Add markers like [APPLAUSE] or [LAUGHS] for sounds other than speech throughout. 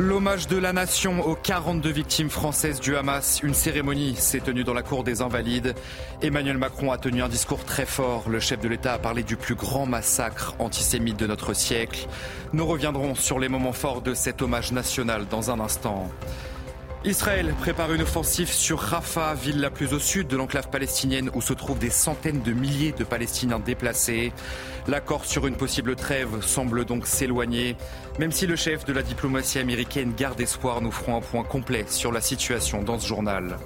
L'hommage de la nation aux 42 victimes françaises du Hamas. Une cérémonie s'est tenue dans la cour des Invalides. Emmanuel Macron a tenu un discours très fort. Le chef de l'État a parlé du plus grand massacre antisémite de notre siècle. Nous reviendrons sur les moments forts de cet hommage national dans un instant. Israël prépare une offensive sur Rafah, ville la plus au sud de l'enclave palestinienne où se trouvent des centaines de milliers de Palestiniens déplacés. L'accord sur une possible trêve semble donc s'éloigner. Même si le chef de la diplomatie américaine garde espoir, nous ferons un point complet sur la situation dans ce journal.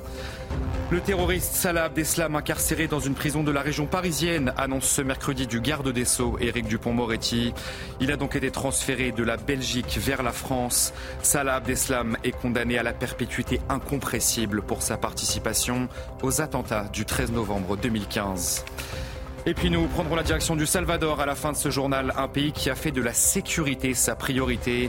Le terroriste Salah Abdeslam, incarcéré dans une prison de la région parisienne, annonce ce mercredi du garde des Sceaux, Éric Dupont-Moretti. Il a donc été transféré de la Belgique vers la France. Salah Abdeslam est condamné à la perpétuité incompressible pour sa participation aux attentats du 13 novembre 2015. Et puis nous prendrons la direction du Salvador à la fin de ce journal, un pays qui a fait de la sécurité sa priorité.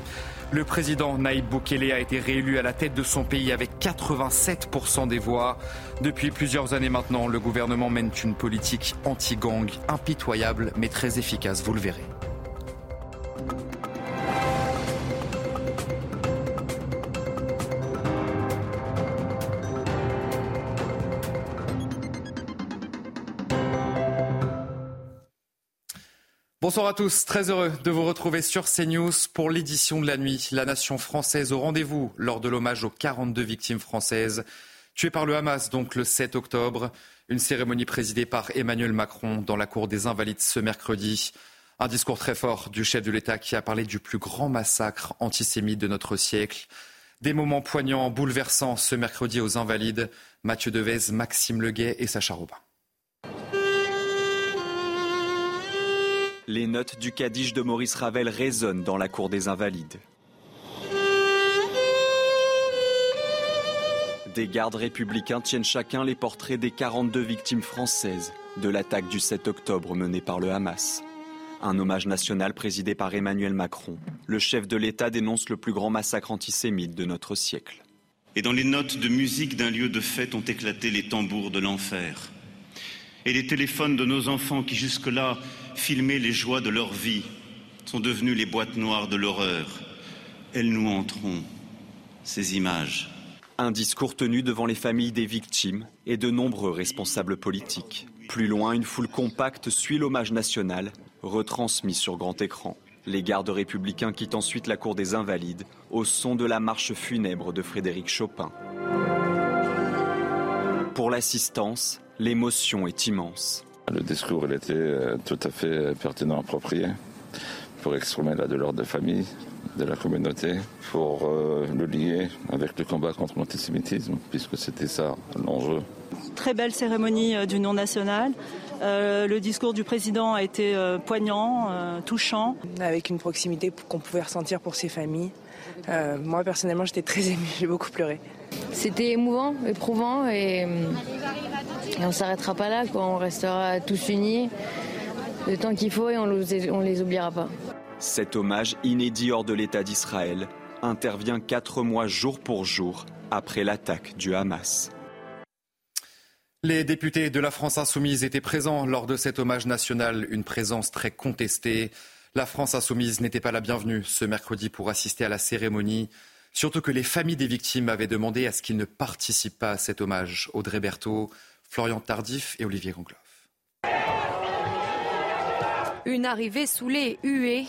Le président Naïb Boukele a été réélu à la tête de son pays avec 87% des voix. Depuis plusieurs années maintenant, le gouvernement mène une politique anti-gang impitoyable mais très efficace, vous le verrez. Bonsoir à tous, très heureux de vous retrouver sur CNews pour l'édition de la nuit. La nation française au rendez-vous lors de l'hommage aux 42 victimes françaises tuées par le Hamas, donc le 7 octobre. Une cérémonie présidée par Emmanuel Macron dans la cour des Invalides ce mercredi. Un discours très fort du chef de l'État qui a parlé du plus grand massacre antisémite de notre siècle. Des moments poignants, bouleversants ce mercredi aux Invalides. Mathieu Devez, Maxime Leguet et Sacha Robin. Les notes du Kaddish de Maurice Ravel résonnent dans la cour des Invalides. Des gardes républicains tiennent chacun les portraits des 42 victimes françaises de l'attaque du 7 octobre menée par le Hamas. Un hommage national présidé par Emmanuel Macron. Le chef de l'État dénonce le plus grand massacre antisémite de notre siècle. Et dans les notes de musique d'un lieu de fête ont éclaté les tambours de l'enfer. Et les téléphones de nos enfants qui jusque-là filmaient les joies de leur vie sont devenus les boîtes noires de l'horreur. Elles nous hanteront, ces images. Un discours tenu devant les familles des victimes et de nombreux responsables politiques. Plus loin, une foule compacte suit l'hommage national, retransmis sur grand écran. Les gardes républicains quittent ensuite la cour des Invalides au son de la marche funèbre de Frédéric Chopin. Pour l'assistance, l'émotion est immense. Le discours il était euh, tout à fait pertinent, approprié pour exprimer la douleur des familles, de la communauté, pour euh, le lier avec le combat contre l'antisémitisme, puisque c'était ça l'enjeu. Très belle cérémonie euh, d'union nationale. le discours du président a été poignant, touchant. Avec une proximité qu'on pouvait ressentir pour ses familles. moi personnellement j'étais très [LAUGHS] émue, j'ai beaucoup pleuré. C'était émouvant, éprouvant et, on ne s'arrêtera pas là, quoi. on restera tous unis le temps qu'il faut et on ne les oubliera pas. Cet hommage inédit hors de l'État d'Israël intervient quatre mois jour pour jour après l'attaque du Hamas. Les députés de la France insoumise étaient présents lors de cet hommage national, une présence très contestée. La France insoumise n'était pas la bienvenue ce mercredi pour assister à la cérémonie. Surtout que les familles des victimes avaient demandé à ce qu'ils ne participent pas à cet hommage. Audrey Berthaud, Florian Tardif et Olivier Gangloff. Une arrivée sous les huées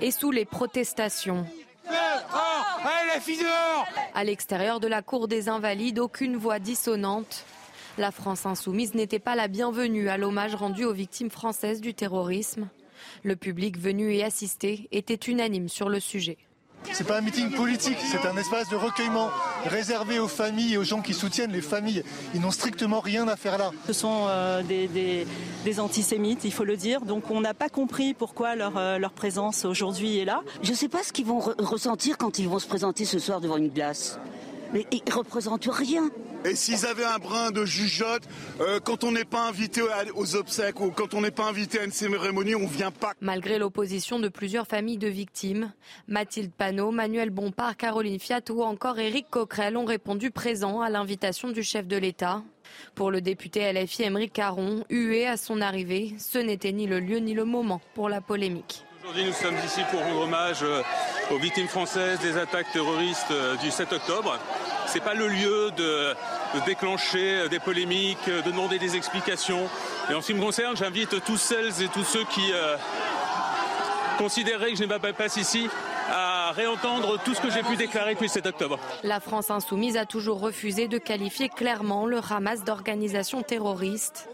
et sous les protestations. À l'extérieur de la cour des Invalides, aucune voix dissonante. La France insoumise n'était pas la bienvenue à l'hommage rendu aux victimes françaises du terrorisme. Le public venu y assister était unanime sur le sujet. C'est pas un meeting politique, c'est un espace de recueillement réservé aux familles et aux gens qui soutiennent les familles. Ils n'ont strictement rien à faire là. Ce sont euh, des, antisémites, il faut le dire. Donc on n'a pas compris pourquoi leur, euh, leur présence aujourd'hui est là. Je ne sais pas ce qu'ils vont ressentir quand ils vont se présenter ce soir devant une glace. Mais ils ne représentent rien. Et s'ils avaient un brin de jugeote, euh, quand on n'est pas invité aux obsèques ou quand on n'est pas invité à une cérémonie, on vient pas. Malgré l'opposition de plusieurs familles de victimes, Mathilde Panot, Manuel Bompard, Caroline Fiat ou encore Éric Coquerel ont répondu présents à l'invitation du chef de l'État. Pour le député LFI Émeric Caron, hué à son arrivée, ce n'était ni le lieu ni le moment pour la polémique. Aujourd'hui, nous sommes ici pour rendre hommage euh, aux victimes françaises des attaques terroristes euh, du 7 octobre. Ce n'est pas le lieu de, déclencher euh, des polémiques, de demander des explications. Et en ce qui me concerne, j'invite tous celles et tous ceux qui considéraient que je ne pas ici à réentendre tout ce que j'ai pu déclarer depuis le 7 octobre. La France insoumise a toujours refusé de qualifier clairement le Hamas d'organisation terroriste.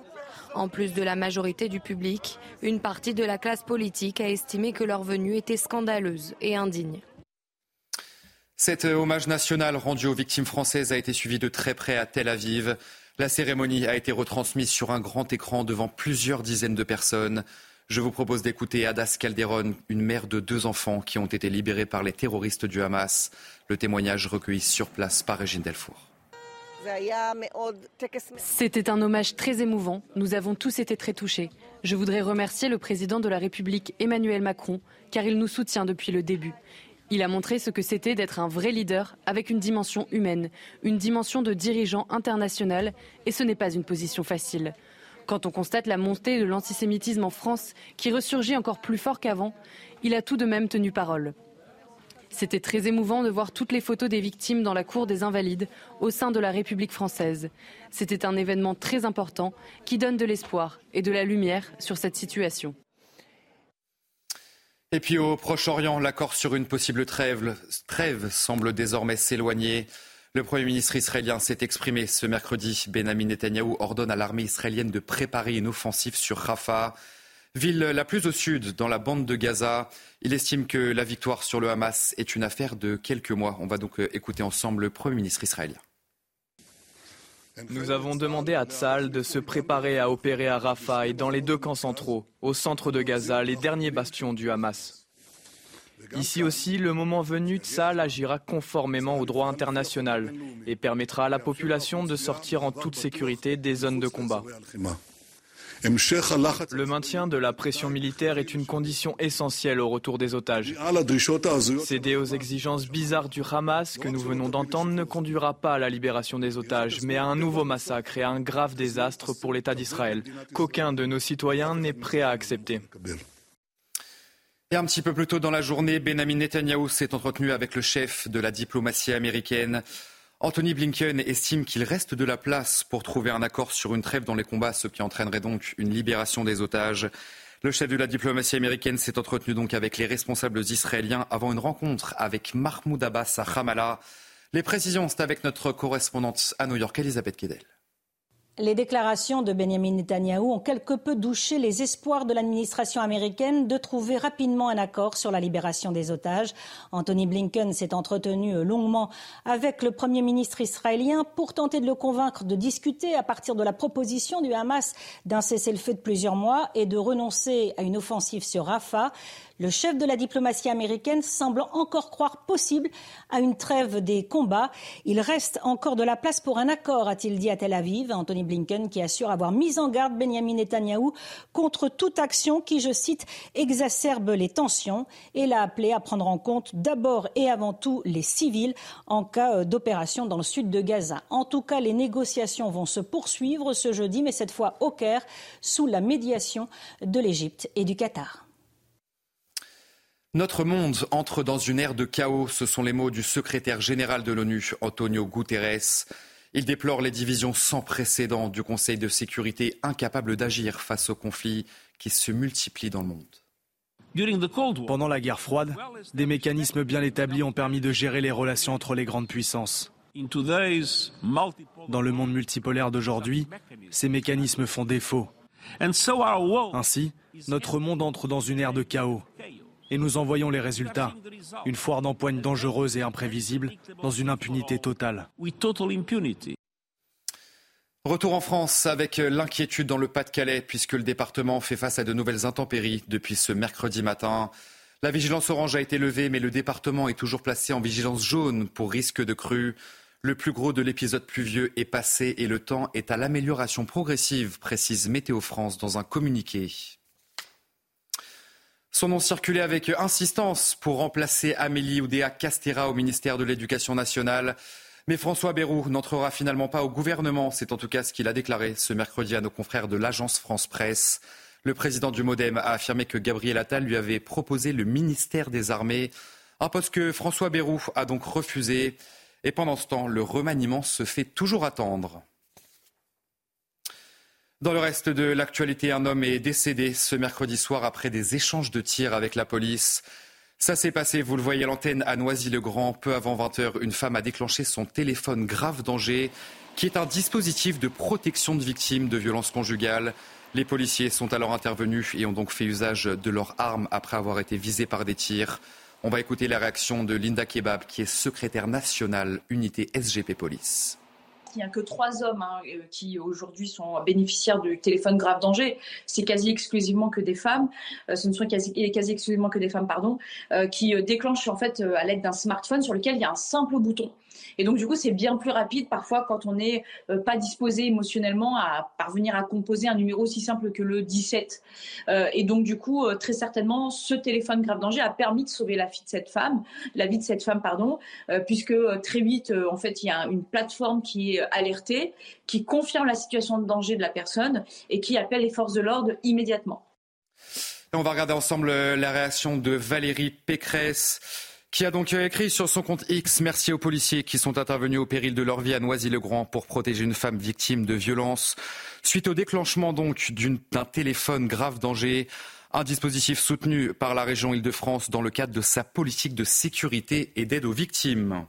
En plus de la majorité du public, une partie de la classe politique a estimé que leur venue était scandaleuse et indigne. Cet hommage national rendu aux victimes françaises a été suivi de très près à Tel Aviv. La cérémonie a été retransmise sur un grand écran devant plusieurs dizaines de personnes. Je vous propose d'écouter Adas Calderon, une mère de deux enfants qui ont été libérés par les terroristes du Hamas. Le témoignage recueilli sur place par Régine Delfour. C'était un hommage très émouvant. Nous avons tous été très touchés. Je voudrais remercier le président de la République, Emmanuel Macron, car il nous soutient depuis le début. Il a montré ce que c'était d'être un vrai leader avec une dimension humaine, une dimension de dirigeant international, et ce n'est pas une position facile. Quand on constate la montée de l'antisémitisme en France, qui ressurgit encore plus fort qu'avant, il a tout de même tenu parole. C'était très émouvant de voir toutes les photos des victimes dans la cour des Invalides au sein de la République française. C'était un événement très important qui donne de l'espoir et de la lumière sur cette situation. Et puis au Proche-Orient, l'accord sur une possible trêve, semble désormais s'éloigner. Le Premier ministre israélien s'est exprimé ce mercredi. Benjamin Netanyahou ordonne à l'armée israélienne de préparer une offensive sur Rafah. Ville la plus au sud, dans la bande de Gaza, il estime que la victoire sur le Hamas est une affaire de quelques mois. On va donc euh, écouter ensemble le Premier ministre israélien. Nous avons demandé à Tzal de se préparer à opérer à Rafah et dans les deux camps centraux, au centre de Gaza, les derniers bastions du Hamas. Ici aussi, le moment venu, Tzal agira conformément au droit international et permettra à la population de sortir en toute sécurité des zones de combat. Le maintien de la pression militaire est une condition essentielle au retour des otages. Céder aux exigences bizarres du Hamas que nous venons d'entendre ne conduira pas à la libération des otages, mais à un nouveau massacre et à un grave désastre pour l'État d'Israël, qu'aucun de nos citoyens n'est prêt à accepter. Et un petit peu plus tôt dans la journée, Benjamin Netanyahu s'est entretenu avec le chef de la diplomatie américaine. Anthony Blinken estime qu'il reste de la place pour trouver un accord sur une trêve dans les combats, ce qui entraînerait donc une libération des otages. Le chef de la diplomatie américaine s'est entretenu donc avec les responsables israéliens avant une rencontre avec Mahmoud Abbas à Ramallah. Les précisions, c'est avec notre correspondante à New York, Elisabeth Kedel. Les déclarations de Benjamin Netanyahou ont quelque peu douché les espoirs de l'administration américaine de trouver rapidement un accord sur la libération des otages. Anthony Blinken s'est entretenu longuement avec le Premier ministre israélien pour tenter de le convaincre de discuter à partir de la proposition du Hamas d'un cessez-le-feu de plusieurs mois et de renoncer à une offensive sur Rafah. Le chef de la diplomatie américaine semble encore croire possible à une trêve des combats. Il reste encore de la place pour un accord, a-t-il dit à Tel Aviv. Anthony Blinken qui assure avoir mis en garde Benjamin Netanyahou contre toute action qui, je cite, exacerbe les tensions et l'a appelé à prendre en compte d'abord et avant tout les civils en cas d'opération dans le sud de Gaza. En tout cas, les négociations vont se poursuivre ce jeudi, mais cette fois au Caire, sous la médiation de l'Égypte et du Qatar. Notre monde entre dans une ère de chaos, ce sont les mots du secrétaire général de l'ONU, Antonio Guterres. Il déplore les divisions sans précédent du Conseil de sécurité, incapable d'agir face aux conflits qui se multiplient dans le monde. Pendant la guerre froide, des mécanismes bien établis ont permis de gérer les relations entre les grandes puissances. Dans le monde multipolaire d'aujourd'hui, ces mécanismes font défaut. Ainsi, notre monde entre dans une ère de chaos Et nous en voyons les résultats. Une foire d'empoigne dangereuse et imprévisible, dans une impunité totale. Retour en France avec l'inquiétude dans le Pas-de-Calais, puisque le département fait face à de nouvelles intempéries depuis ce mercredi matin. La vigilance orange a été levée, mais le département est toujours placé en vigilance jaune pour risque de crue. Le plus gros de l'épisode pluvieux est passé et le temps est à l'amélioration progressive, précise Météo France dans un communiqué. Son nom circulait avec insistance pour remplacer Amélie Oudéa Castera au ministère de l'Éducation nationale. Mais François Bayrou n'entrera finalement pas au gouvernement. C'est en tout cas ce qu'il a déclaré ce mercredi à nos confrères de l'agence France Presse. Le président du Modem a affirmé que Gabriel Attal lui avait proposé le ministère des Armées, un poste que François Bayrou a donc refusé. Et pendant ce temps, le remaniement se fait toujours attendre. Dans le reste de l'actualité, un homme est décédé ce mercredi soir après des échanges de tirs avec la police. Ça s'est passé, vous le voyez à l'antenne, à Noisy-le-Grand. Peu avant 20h, une femme a déclenché son téléphone grave danger, qui est un dispositif de protection de victimes de violences conjugales. Les policiers sont alors intervenus et ont donc fait usage de leurs armes après avoir été visés par des tirs. On va écouter la réaction de Linda Kebab, qui est secrétaire nationale unité SGP Police il n'y a que trois hommes hein, euh, qui aujourd'hui sont bénéficiaires du téléphone grave danger. C'est quasi exclusivement que des femmes. Euh, ce ne sont quasi, quasi exclusivement que des femmes, pardon, euh, qui déclenchent en fait à l'aide d'un smartphone sur lequel il y a un simple bouton. Et donc, du coup, c'est bien plus rapide parfois quand on n'est euh, pas disposé émotionnellement à parvenir à composer un numéro aussi simple que le 17. Euh, et donc, du coup, euh, très certainement, ce téléphone grave danger a permis de sauver la vie de cette femme, la vie de cette femme, pardon, puisque très vite, en fait, il y a une plateforme qui est alertée, qui confirme la situation de danger de la personne et qui appelle les forces de l'ordre immédiatement. On va regarder ensemble la réaction de Valérie Pécresse qui a donc écrit sur son compte X Merci aux policiers qui sont intervenus au péril de leur vie à Noisy-le-Grand pour protéger une femme victime de violence. Suite au déclenchement d'un téléphone grave danger, un dispositif soutenu par la région Île-de-France dans le cadre de sa politique de sécurité et d'aide aux victimes.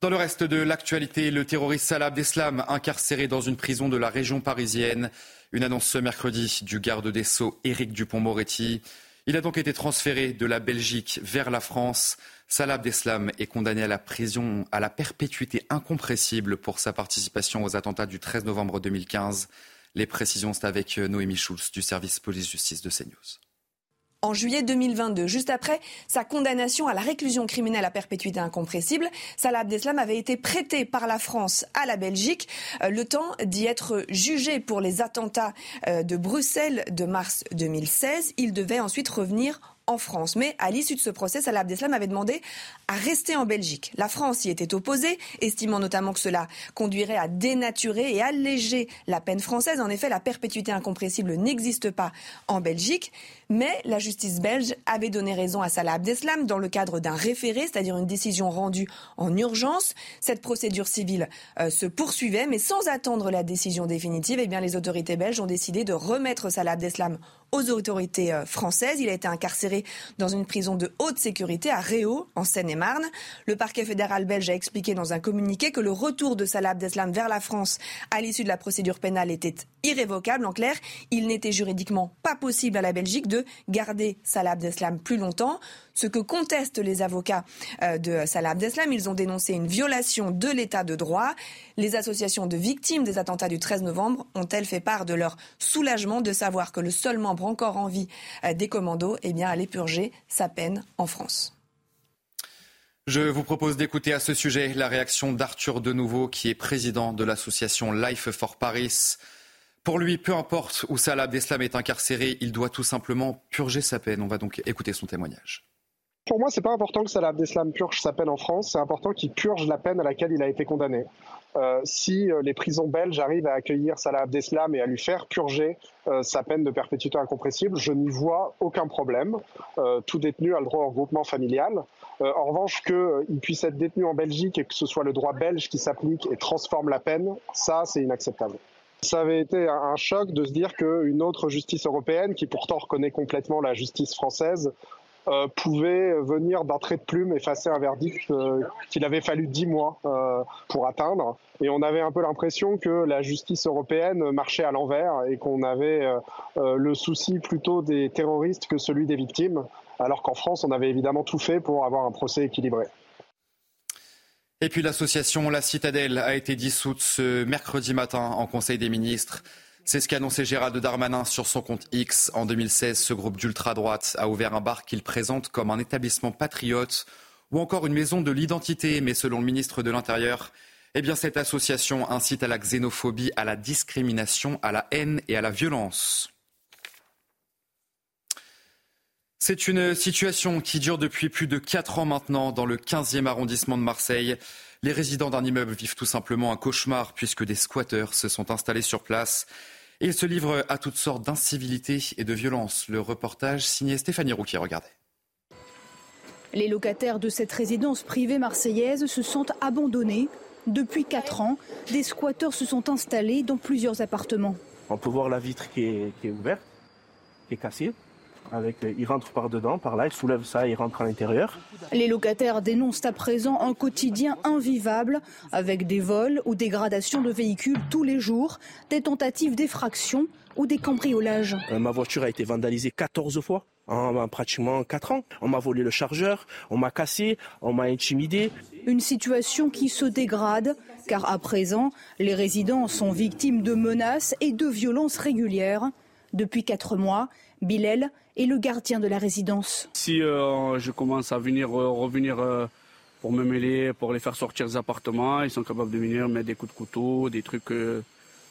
Dans le reste de l'actualité, le terroriste Salah Abdeslam incarcéré dans une prison de la région parisienne. Une annonce ce mercredi du garde des Sceaux Éric Dupont-Moretti. Il a donc été transféré de la Belgique vers la France. Salah Abdeslam est condamné à la prison à la perpétuité incompressible pour sa participation aux attentats du 13 novembre 2015. Les précisions, c'est avec Noémie Schulz du service police-justice de CNews en juillet 2022. Juste après sa condamnation à la réclusion criminelle à perpétuité incompressible, Salah Abdeslam avait été prêté par la France à la Belgique, euh, le temps d'y être jugé pour les attentats euh, de Bruxelles de mars 2016. Il devait ensuite revenir en France. Mais à l'issue de ce procès, Salah Abdeslam avait demandé à rester en Belgique. La France y était opposée, estimant notamment que cela conduirait à dénaturer et alléger la peine française. En effet, la perpétuité incompressible n'existe pas en Belgique. Mais la justice belge avait donné raison à Salah Abdeslam dans le cadre d'un référé, c'est-à-dire une décision rendue en urgence. Cette procédure civile euh, se poursuivait, mais sans attendre la décision définitive, eh bien, les autorités belges ont décidé de remettre Salah Abdeslam aux autorités euh, françaises. Il a été incarcéré dans une prison de haute sécurité à Réau, en Seine-et-Marne. Le parquet fédéral belge a expliqué dans un communiqué que le retour de Salah Abdeslam vers la France à l'issue de la procédure pénale était irrévocable. En clair, il n'était juridiquement pas possible à la Belgique de garder Salah Abdeslam plus longtemps. Ce que contestent les avocats euh, de Salah Abdeslam, ils ont dénoncé une violation de l'état de droit. Les associations de victimes des attentats du 13 novembre ont-elles fait part de leur soulagement de savoir que le seul membre encore en vie euh, des commandos eh bien, allait purger sa peine en France? Je vous propose d'écouter à ce sujet la réaction d'Arthur Denouveau, qui est président de l'association Life for Paris. Pour lui, peu importe où Salah Abdeslam est incarcéré, il doit tout simplement purger sa peine. On va donc écouter son témoignage. Pour moi, c'est pas important que Salah Abdeslam purge sa peine en France, c'est important qu'il purge la peine à laquelle il a été condamné. Euh, si euh, les prisons belges arrivent à accueillir Salah Abdeslam et à lui faire purger euh, sa peine de perpétuité incompressible, je n'y vois aucun problème. tout détenu a le droit au regroupement familial. en revanche, qu'il puisse être détenu en Belgique et que ce soit le droit belge qui s'applique et transforme la peine, ça, c'est inacceptable. Ça avait été un choc de se dire qu'une autre justice européenne, qui pourtant reconnaît complètement la justice française, euh, pouvait venir d'un trait de plume effacer un verdict euh, qu'il avait fallu dix mois euh, pour atteindre. Et on avait un peu l'impression que la justice européenne marchait à l'envers et qu'on avait le souci plutôt des terroristes que celui des victimes, alors qu'en France, on avait évidemment tout fait pour avoir un procès équilibré. Et puis l'association La Citadelle a été dissoute ce mercredi matin en Conseil des ministres. C'est ce qu'a annoncé Gérald Darmanin sur son compte X. En 2016, ce groupe d'ultra-droite a ouvert un bar qu'il présente comme un établissement patriote ou encore une maison de l'identité. Mais selon le ministre de l'Intérieur, eh cette association incite à la xénophobie, à la discrimination, à la haine et à la violence. C'est une situation qui dure depuis plus de quatre ans maintenant dans le 15e arrondissement de Marseille. Les résidents d'un immeuble vivent tout simplement un cauchemar puisque des squatteurs se sont installés sur place. Il se livre à toutes sortes d'incivilités et de violences. Le reportage signé Stéphanie Rouquier, regardez. Les locataires de cette résidence privée marseillaise se sentent abandonnés. Depuis 4 ans, des squatteurs se sont installés dans plusieurs appartements. On peut voir la vitre qui est, qui est ouverte, qui est cassée. Avec, euh, il rentre par dedans, par là, il soulève ça, il rentre à l'intérieur. Les locataires dénoncent à présent un quotidien invivable, avec des vols ou dégradations de véhicules tous les jours, des tentatives d'effraction ou des cambriolages. Euh, ma voiture a été vandalisée 14 fois en pratiquement 4 ans. On m'a volé le chargeur, on m'a cassé, on m'a intimidé. Une situation qui se dégrade, car à présent, les résidents sont victimes de menaces et de violences régulières. Depuis 4 mois, Bilal et le gardien de la résidence. Si euh, je commence à venir euh, revenir euh, pour me mêler, pour les faire sortir des appartements, ils sont capables de venir mettre des coups de couteau, des trucs.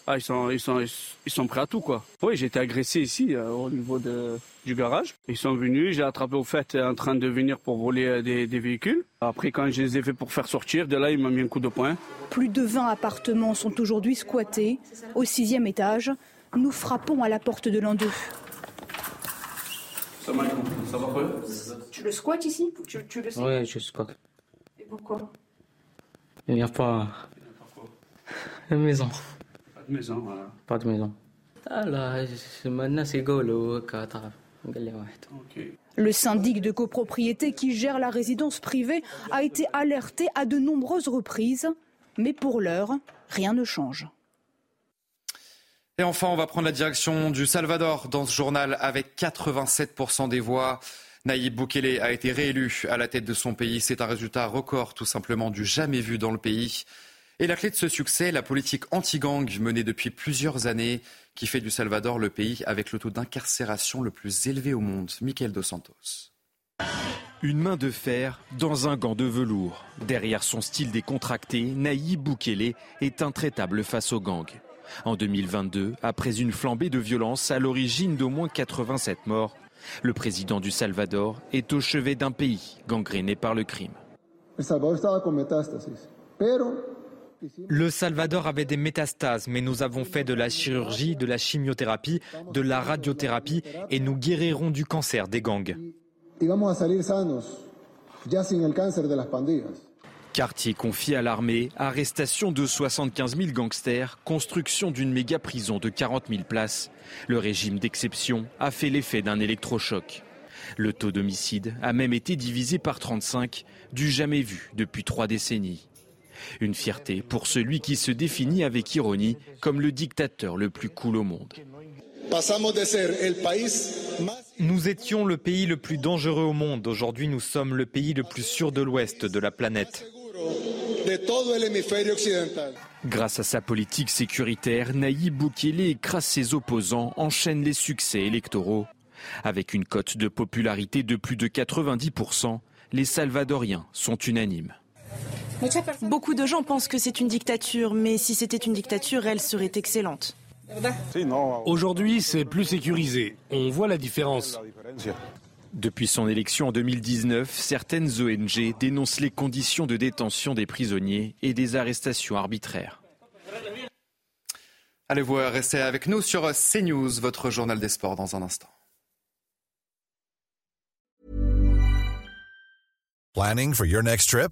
Ah, ils sont, ils sont, ils sont prêts à tout quoi. Oui, j'ai été agressé ici au niveau de, du garage. Ils sont venus, j'ai attrapé au fait en train de venir pour voler des, des, véhicules. Après, quand je les ai fait pour faire sortir, de là, ils m'ont mis un coup de poing. Plus de 20 appartements sont aujourd'hui squattés. Au sixième étage, nous frappons à la porte de l'un d'eux. Ça va quoi Tu le squattes ici tu, tu, le sais je squatte. Et pourquoi Il n'y a pas de maison. Pas de maison, voilà. Pas de maison. Ah là, maintenant c'est golo. Le syndic de copropriété qui gère la résidence privée a été alerté à de nombreuses reprises, mais pour l'heure, rien ne change. Et enfin, on va prendre la direction du Salvador dans ce journal avec 87% des voix. Naïb Boukele a été réélu à la tête de son pays. C'est un résultat record tout simplement du jamais vu dans le pays. Et la clé de ce succès, la politique anti-gang menée depuis plusieurs années qui fait du Salvador le pays avec le taux d'incarcération le plus élevé au monde. Michael Dos Santos. Une main de fer dans un gant de velours. Derrière son style décontracté, Naïb Boukele est intraitable face aux gangs. En 2022, après une flambée de violence à l'origine d'au moins 87 morts, le président du Salvador est au chevet d'un pays gangréné par le crime. Le Salvador avait des métastases, mais nous avons fait de la chirurgie, de la chimiothérapie, de la radiothérapie et nous guérirons du cancer des gangs. Quartier confié à l'armée, arrestation de 75 000 gangsters, construction d'une méga prison de 40 000 places. Le régime d'exception a fait l'effet d'un électrochoc. Le taux d'homicide a même été divisé par 35, du jamais vu depuis trois décennies. Une fierté pour celui qui se définit avec ironie comme le dictateur le plus cool au monde. Nous étions le pays le plus dangereux au monde. Aujourd'hui, nous sommes le pays le plus sûr de l'Ouest de la planète. Grâce à sa politique sécuritaire, Naïb Boukele écrase ses opposants, enchaîne les succès électoraux. Avec une cote de popularité de plus de 90%, les Salvadoriens sont unanimes. Beaucoup de gens pensent que c'est une dictature, mais si c'était une dictature, elle serait excellente. Aujourd'hui, c'est plus sécurisé. On voit la différence. Depuis son élection en 2019, certaines ONG dénoncent les conditions de détention des prisonniers et des arrestations arbitraires. Allez vous rester avec nous sur CNews, votre journal des sports dans un instant. Planning for your next trip?